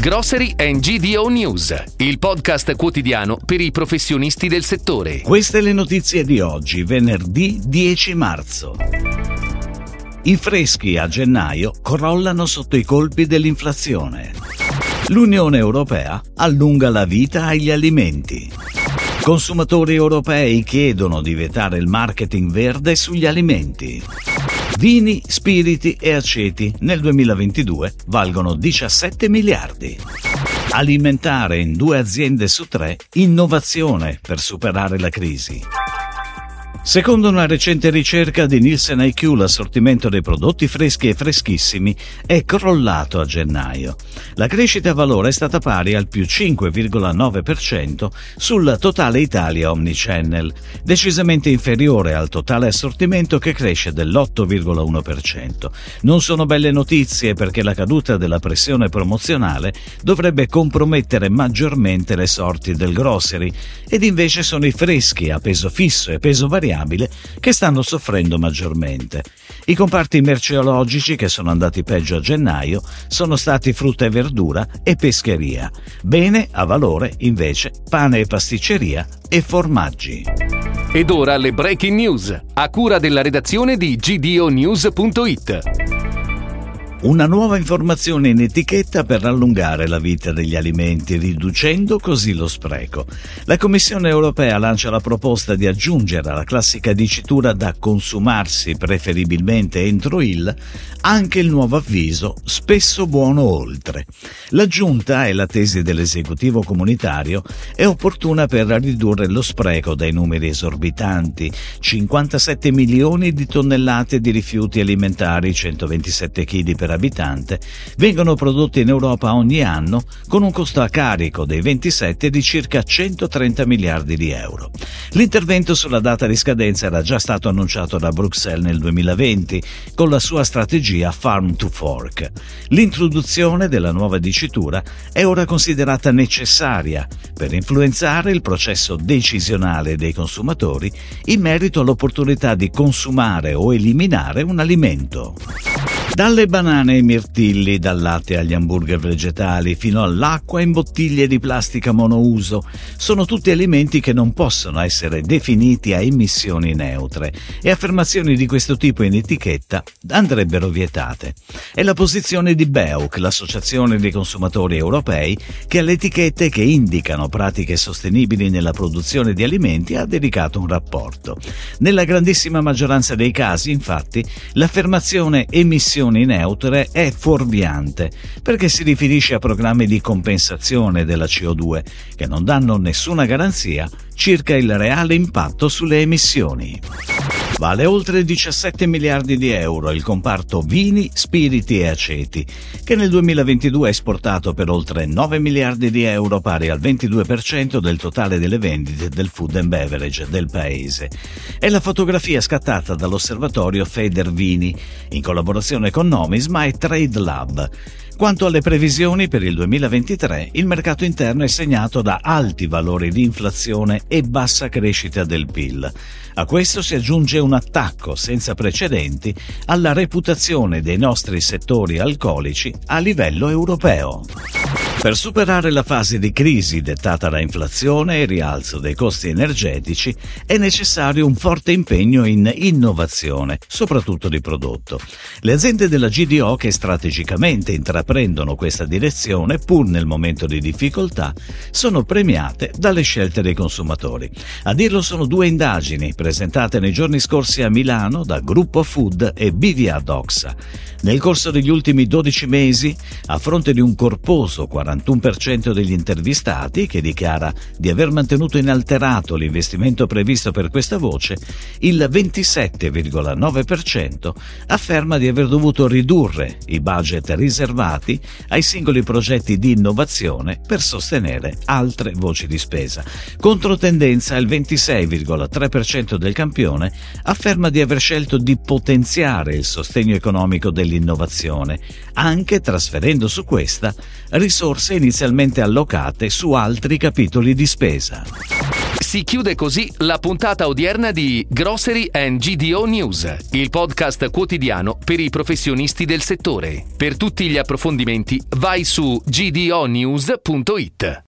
Grocery and GDO News, il podcast quotidiano per i professionisti del settore. Queste le notizie di oggi, venerdì 10 marzo. I freschi a gennaio crollano sotto i colpi dell'inflazione. L'Unione Europea allunga la vita agli alimenti. Consumatori europei chiedono di vietare il marketing verde sugli alimenti. Vini, spiriti e aceti nel 2022 valgono 17 miliardi. Alimentare in due aziende su tre innovazione per superare la crisi. Secondo una recente ricerca di Nielsen IQ, l'assortimento dei prodotti freschi e freschissimi è crollato a gennaio. La crescita a valore è stata pari al più 5,9% sul totale Italia Omnichannel, decisamente inferiore al totale assortimento che cresce dell'8,1%. Non sono belle notizie perché la caduta della pressione promozionale dovrebbe compromettere maggiormente le sorti del grocery ed invece sono i freschi a peso fisso e peso variabile variabile che stanno soffrendo maggiormente. I comparti merceologici che sono andati peggio a gennaio sono stati frutta e verdura e pescheria. Bene a valore invece pane e pasticceria e formaggi. Ed ora le breaking news, a cura della redazione di gdonews.it. Una nuova informazione in etichetta per allungare la vita degli alimenti, riducendo così lo spreco. La Commissione europea lancia la proposta di aggiungere alla classica dicitura da consumarsi preferibilmente entro il anche il nuovo avviso spesso buono oltre. L'aggiunta, è la tesi dell'esecutivo comunitario, è opportuna per ridurre lo spreco dai numeri esorbitanti, 57 milioni di tonnellate di rifiuti alimentari, 127 kg per per abitante vengono prodotti in Europa ogni anno con un costo a carico dei 27 di circa 130 miliardi di euro. L'intervento sulla data di scadenza era già stato annunciato da Bruxelles nel 2020 con la sua strategia Farm to Fork. L'introduzione della nuova dicitura è ora considerata necessaria per influenzare il processo decisionale dei consumatori in merito all'opportunità di consumare o eliminare un alimento. Dalle banane ai mirtilli, dal latte agli hamburger vegetali, fino all'acqua in bottiglie di plastica monouso, sono tutti alimenti che non possono essere definiti a emissioni neutre e affermazioni di questo tipo in etichetta andrebbero vietate. È la posizione di BEUC, l'Associazione dei consumatori europei, che alle etichette che indicano pratiche sostenibili nella produzione di alimenti ha dedicato un rapporto. Nella grandissima maggioranza dei casi, infatti, l'affermazione emissioni emissioni neutre è fuorviante perché si riferisce a programmi di compensazione della CO2 che non danno nessuna garanzia circa il reale impatto sulle emissioni. Vale oltre 17 miliardi di euro il comparto vini, spiriti e aceti, che nel 2022 ha esportato per oltre 9 miliardi di euro, pari al 22% del totale delle vendite del food and beverage del paese. È la fotografia scattata dall'osservatorio Federvini, in collaborazione con Nomisma e Trade Lab. Quanto alle previsioni per il 2023, il mercato interno è segnato da alti valori di inflazione e bassa crescita del PIL. A questo si aggiunge un attacco senza precedenti alla reputazione dei nostri settori alcolici a livello europeo. Per superare la fase di crisi dettata da inflazione e rialzo dei costi energetici è necessario un forte impegno in innovazione, soprattutto di prodotto. Le aziende della GDO che strategicamente intraprendono questa direzione, pur nel momento di difficoltà, sono premiate dalle scelte dei consumatori. A dirlo sono due indagini presentate nei giorni scorsi a Milano da Gruppo Food e BVA Doxa. Nel corso degli ultimi 12 mesi, a fronte di un corposo 41% degli intervistati che dichiara di aver mantenuto inalterato l'investimento previsto per questa voce, il 27,9% afferma di aver dovuto ridurre i budget riservati ai singoli progetti di innovazione per sostenere altre voci di spesa. Controtendenza il 26,3% del campione afferma di aver scelto di potenziare il sostegno economico dell'innovazione, anche trasferendo su questa risorse inizialmente allocate su altri capitoli di spesa. Si chiude così la puntata odierna di Grocery and GDO News, il podcast quotidiano per i professionisti del settore. Per tutti gli approfondimenti vai su gdonews.it.